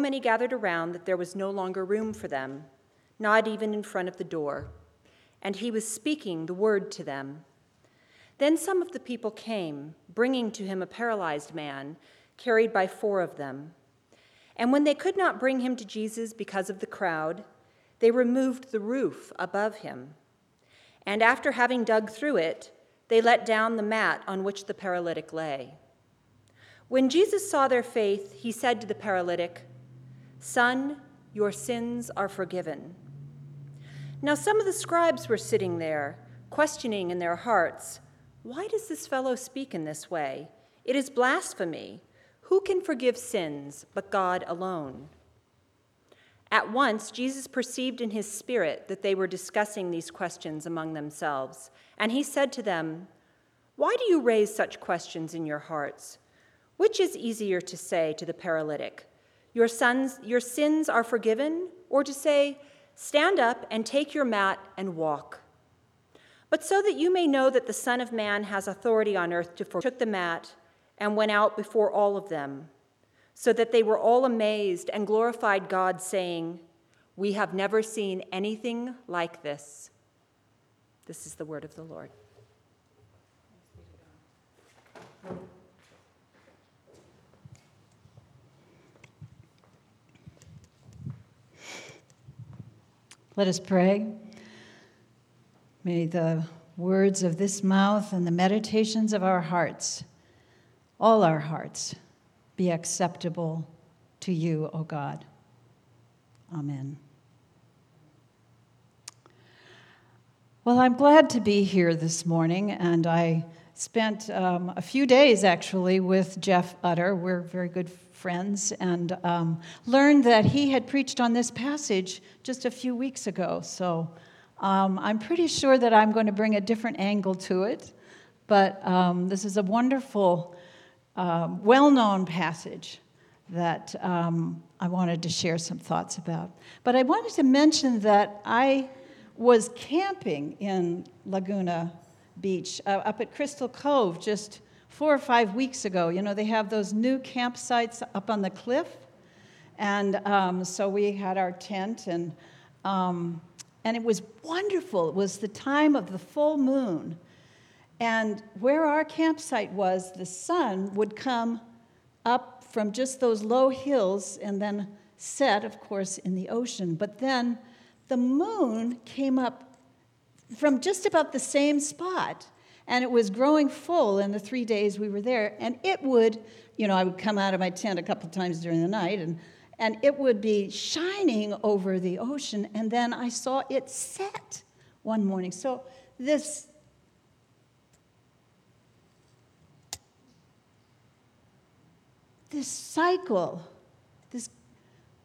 many gathered around that there was no longer room for them, not even in front of the door. And he was speaking the word to them. Then some of the people came, bringing to him a paralyzed man, carried by four of them. And when they could not bring him to Jesus because of the crowd, they removed the roof above him. And after having dug through it, they let down the mat on which the paralytic lay. When Jesus saw their faith, he said to the paralytic, Son, your sins are forgiven. Now some of the scribes were sitting there, questioning in their hearts, Why does this fellow speak in this way? It is blasphemy. Who can forgive sins but God alone? At once, Jesus perceived in his spirit that they were discussing these questions among themselves, and he said to them, Why do you raise such questions in your hearts? Which is easier to say to the paralytic, your, sons, your sins are forgiven, or to say, Stand up and take your mat and walk. But so that you may know that the Son of Man has authority on earth to forgive, took the mat and went out before all of them, so that they were all amazed and glorified God, saying, We have never seen anything like this. This is the word of the Lord. Let us pray. May the words of this mouth and the meditations of our hearts, all our hearts, be acceptable to you, O God. Amen. Well, I'm glad to be here this morning, and I spent um, a few days actually with Jeff Utter. We're very good friends, and um, learned that he had preached on this passage just a few weeks ago. So um, I'm pretty sure that I'm going to bring a different angle to it. But um, this is a wonderful, um, well known passage that um, I wanted to share some thoughts about. But I wanted to mention that I was camping in Laguna Beach uh, up at Crystal Cove just four or five weeks ago. You know, they have those new campsites up on the cliff. And um, so we had our tent, and, um, and it was wonderful. It was the time of the full moon. And where our campsite was, the sun would come up from just those low hills and then set, of course, in the ocean. But then the moon came up from just about the same spot and it was growing full in the three days we were there. And it would, you know, I would come out of my tent a couple of times during the night, and, and it would be shining over the ocean. And then I saw it set one morning. So this. This cycle, this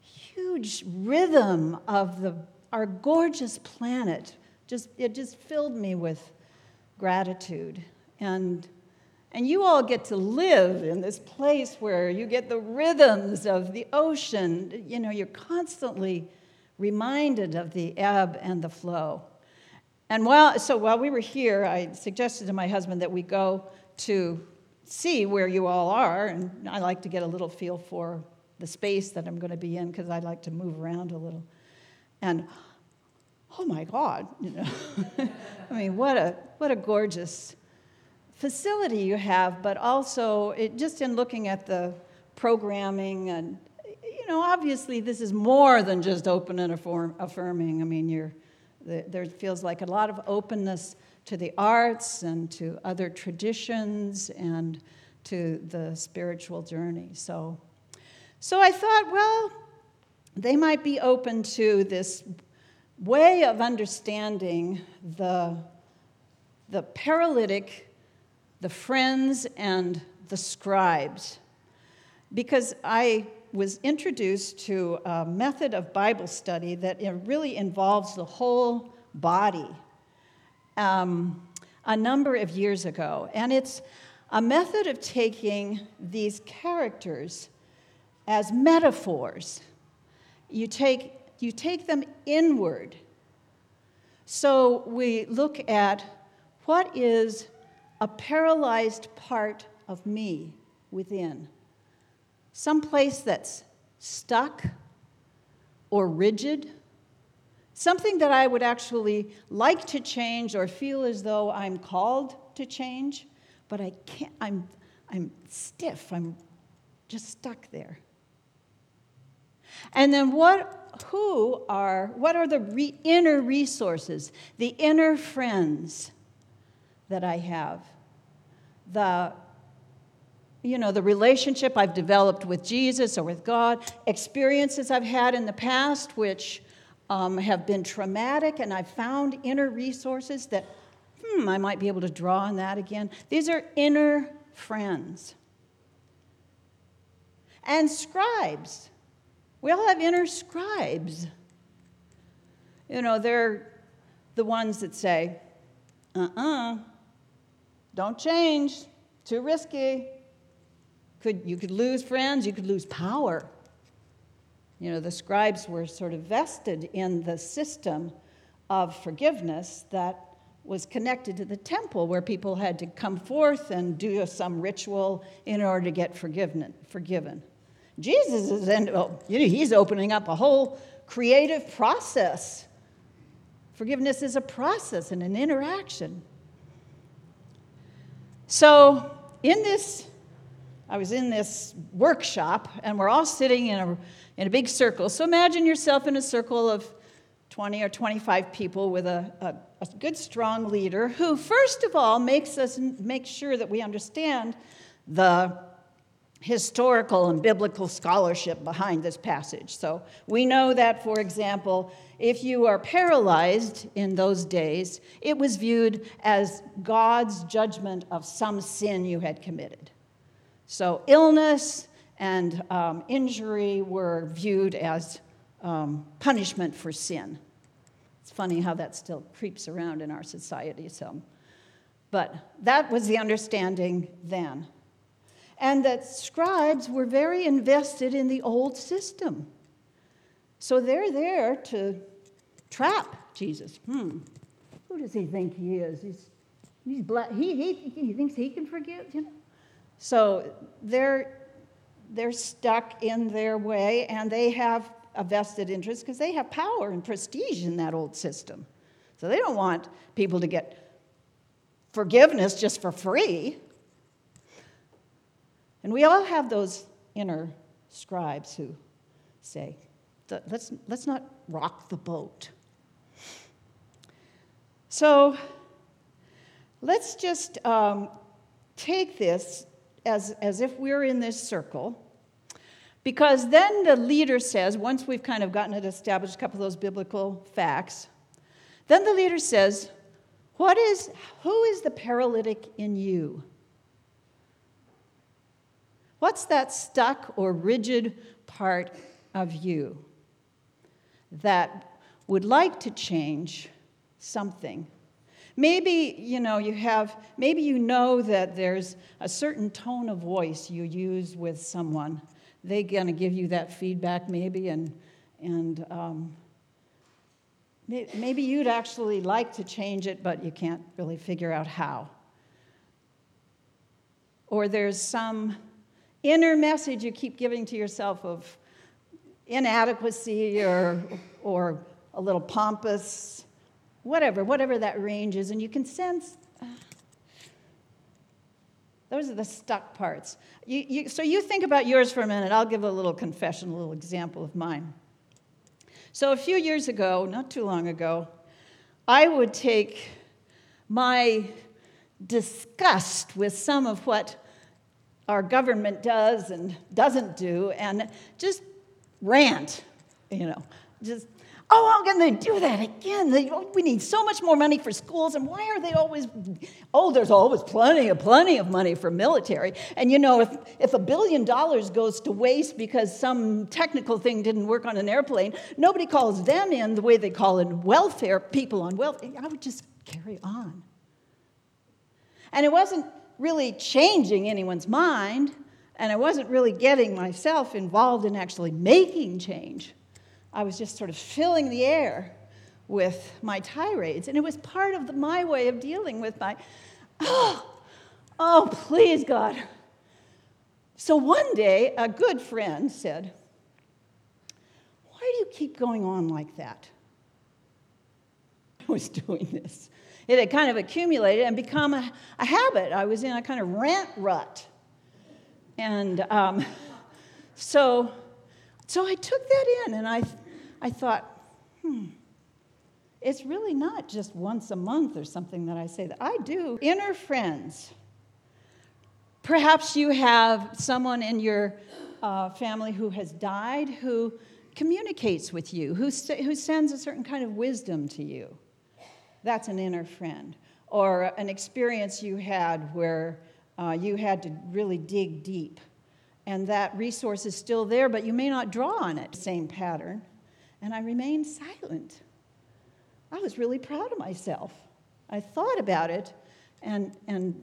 huge rhythm of the, our gorgeous planet, just, it just filled me with gratitude. And, and you all get to live in this place where you get the rhythms of the ocean. You know, you're constantly reminded of the ebb and the flow. And while, so while we were here, I suggested to my husband that we go to see where you all are. And I like to get a little feel for the space that I'm going to be in because I like to move around a little. And oh my God, you know. I mean, what a, what a gorgeous facility you have, but also it, just in looking at the programming and, you know, obviously this is more than just open and affirm, affirming. I mean, you're, there feels like a lot of openness to the arts and to other traditions and to the spiritual journey. So, so I thought, well, they might be open to this way of understanding the, the paralytic, the friends, and the scribes. Because I was introduced to a method of Bible study that really involves the whole body um, a number of years ago. And it's a method of taking these characters as metaphors. You take you take them inward. So we look at what is a paralyzed part of me within, some place that's stuck or rigid, something that I would actually like to change or feel as though I'm called to change, but I can't, I'm, I'm stiff, I'm just stuck there. And then what, who are, what are the re, inner resources, the inner friends that I have? The you know, the relationship I've developed with Jesus or with God, experiences I've had in the past which um, have been traumatic, and I've found inner resources that, hmm, I might be able to draw on that again. These are inner friends. And scribes. We all have inner scribes. You know, they're the ones that say, uh uh-uh, uh, do not change, too risky. Could, you could lose friends, you could lose power. You know, the scribes were sort of vested in the system of forgiveness that was connected to the temple where people had to come forth and do some ritual in order to get forgiven. forgiven. Jesus is, well, you know, he's opening up a whole creative process. Forgiveness is a process and an interaction. So, in this I was in this workshop, and we're all sitting in a, in a big circle. So imagine yourself in a circle of 20 or 25 people with a, a, a good, strong leader who, first of all, makes us make sure that we understand the historical and biblical scholarship behind this passage. So we know that, for example, if you are paralyzed in those days, it was viewed as God's judgment of some sin you had committed. So, illness and um, injury were viewed as um, punishment for sin. It's funny how that still creeps around in our society some. But that was the understanding then. And that scribes were very invested in the old system. So they're there to trap Jesus. Hmm, who does he think he is? He's, he's black. He, he, he thinks he can forgive, you know? So they're, they're stuck in their way and they have a vested interest because they have power and prestige in that old system. So they don't want people to get forgiveness just for free. And we all have those inner scribes who say, let's, let's not rock the boat. So let's just um, take this as, as if we're in this circle. Because then the leader says, once we've kind of gotten it established, a couple of those biblical facts, then the leader says, what is, Who is the paralytic in you? What's that stuck or rigid part of you that would like to change something Maybe, you know, you have, maybe you know that there's a certain tone of voice you use with someone. They're going to give you that feedback, maybe, and, and um, maybe you'd actually like to change it, but you can't really figure out how. Or there's some inner message you keep giving to yourself of inadequacy or, or a little pompous whatever, whatever that range is, and you can sense. Those are the stuck parts. You, you, so you think about yours for a minute. I'll give a little confession, a little example of mine. So a few years ago, not too long ago, I would take my disgust with some of what our government does and doesn't do and just rant, you know, just Oh, how can they do that again? They, oh, we need so much more money for schools, and why are they always? Oh, there's always plenty of plenty of money for military. And you know, if if a billion dollars goes to waste because some technical thing didn't work on an airplane, nobody calls them in the way they call in welfare people on welfare. I would just carry on. And it wasn't really changing anyone's mind, and I wasn't really getting myself involved in actually making change. I was just sort of filling the air with my tirades. And it was part of the, my way of dealing with my, oh, oh, please, God. So one day, a good friend said, Why do you keep going on like that? I was doing this. It had kind of accumulated and become a, a habit. I was in a kind of rant rut. And um, so, so I took that in and I, I thought, hmm, it's really not just once a month or something that I say that. I do inner friends. Perhaps you have someone in your uh, family who has died who communicates with you, who, who sends a certain kind of wisdom to you. That's an inner friend. Or an experience you had where uh, you had to really dig deep. And that resource is still there, but you may not draw on it. Same pattern. And I remained silent. I was really proud of myself. I thought about it and, and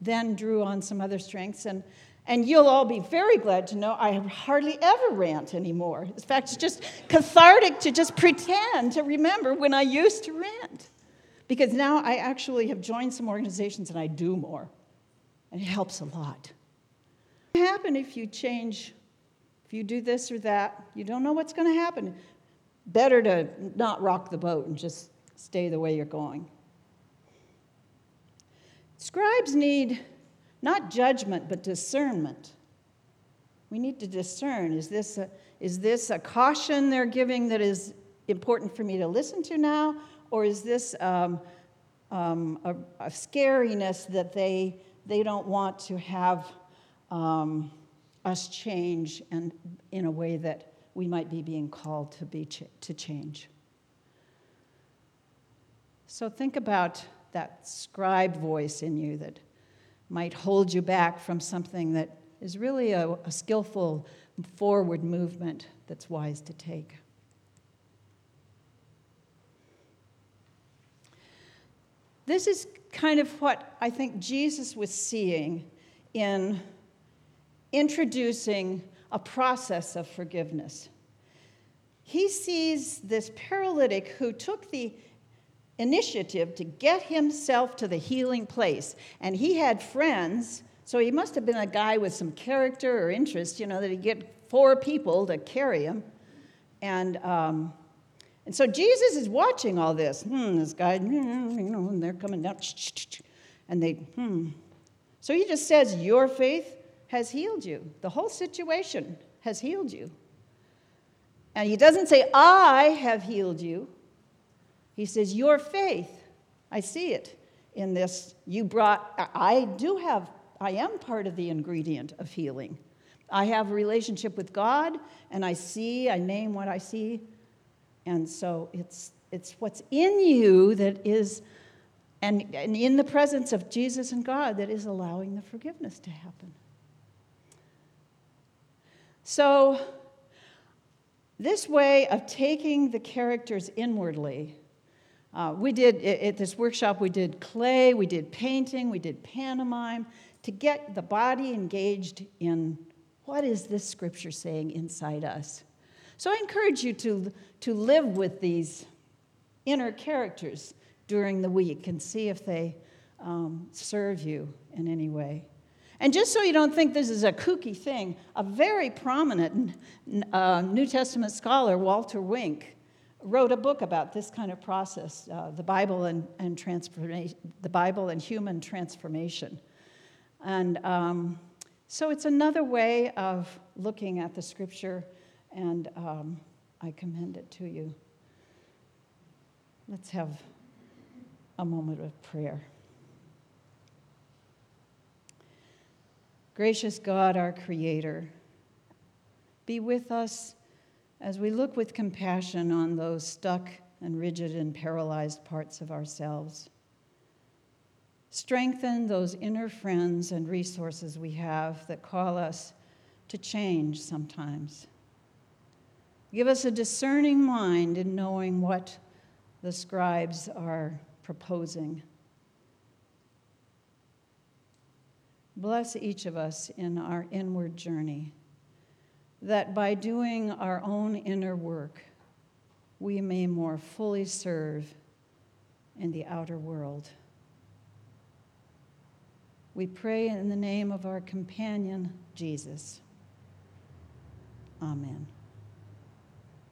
then drew on some other strengths. And, and you'll all be very glad to know I hardly ever rant anymore. In fact, it's just cathartic to just pretend to remember when I used to rant. Because now I actually have joined some organizations and I do more. And it helps a lot. What happen if you change, if you do this or that? You don't know what's going to happen. Better to not rock the boat and just stay the way you're going. Scribes need not judgment, but discernment. We need to discern is this a, is this a caution they're giving that is important for me to listen to now, or is this um, um, a, a, scariness that they, they don't want to have um, us change and in a way that we might be being called to, be ch- to change? So think about that scribe voice in you that might hold you back from something that is really a, a skillful forward movement that's wise to take. This is kind of what I think Jesus was seeing in introducing a process of forgiveness. He sees this paralytic who took the initiative to get himself to the healing place. And he had friends, so he must have been a guy with some character or interest, you know, that he'd get four people to carry him. And um, and so Jesus is watching all this. Hmm, this guy, you know, and they're coming down, and they, hmm. So he just says, Your faith has healed you. The whole situation has healed you. And he doesn't say, I have healed you. He says, Your faith. I see it in this. You brought, I do have, I am part of the ingredient of healing. I have a relationship with God, and I see, I name what I see and so it's, it's what's in you that is, and, and in the presence of Jesus and God, that is allowing the forgiveness to happen. So, this way of taking the characters inwardly, uh, we did at this workshop, we did clay, we did painting, we did pantomime to get the body engaged in what is this scripture saying inside us. So I encourage you to, to live with these inner characters during the week and see if they um, serve you in any way. And just so you don't think this is a kooky thing, a very prominent uh, New Testament scholar, Walter Wink, wrote a book about this kind of process, uh, the Bible and, and transformation, the Bible and human transformation. And um, so it's another way of looking at the scripture and um, I commend it to you. Let's have a moment of prayer. Gracious God, our Creator, be with us as we look with compassion on those stuck and rigid and paralyzed parts of ourselves. Strengthen those inner friends and resources we have that call us to change sometimes. Give us a discerning mind in knowing what the scribes are proposing. Bless each of us in our inward journey, that by doing our own inner work, we may more fully serve in the outer world. We pray in the name of our companion, Jesus. Amen.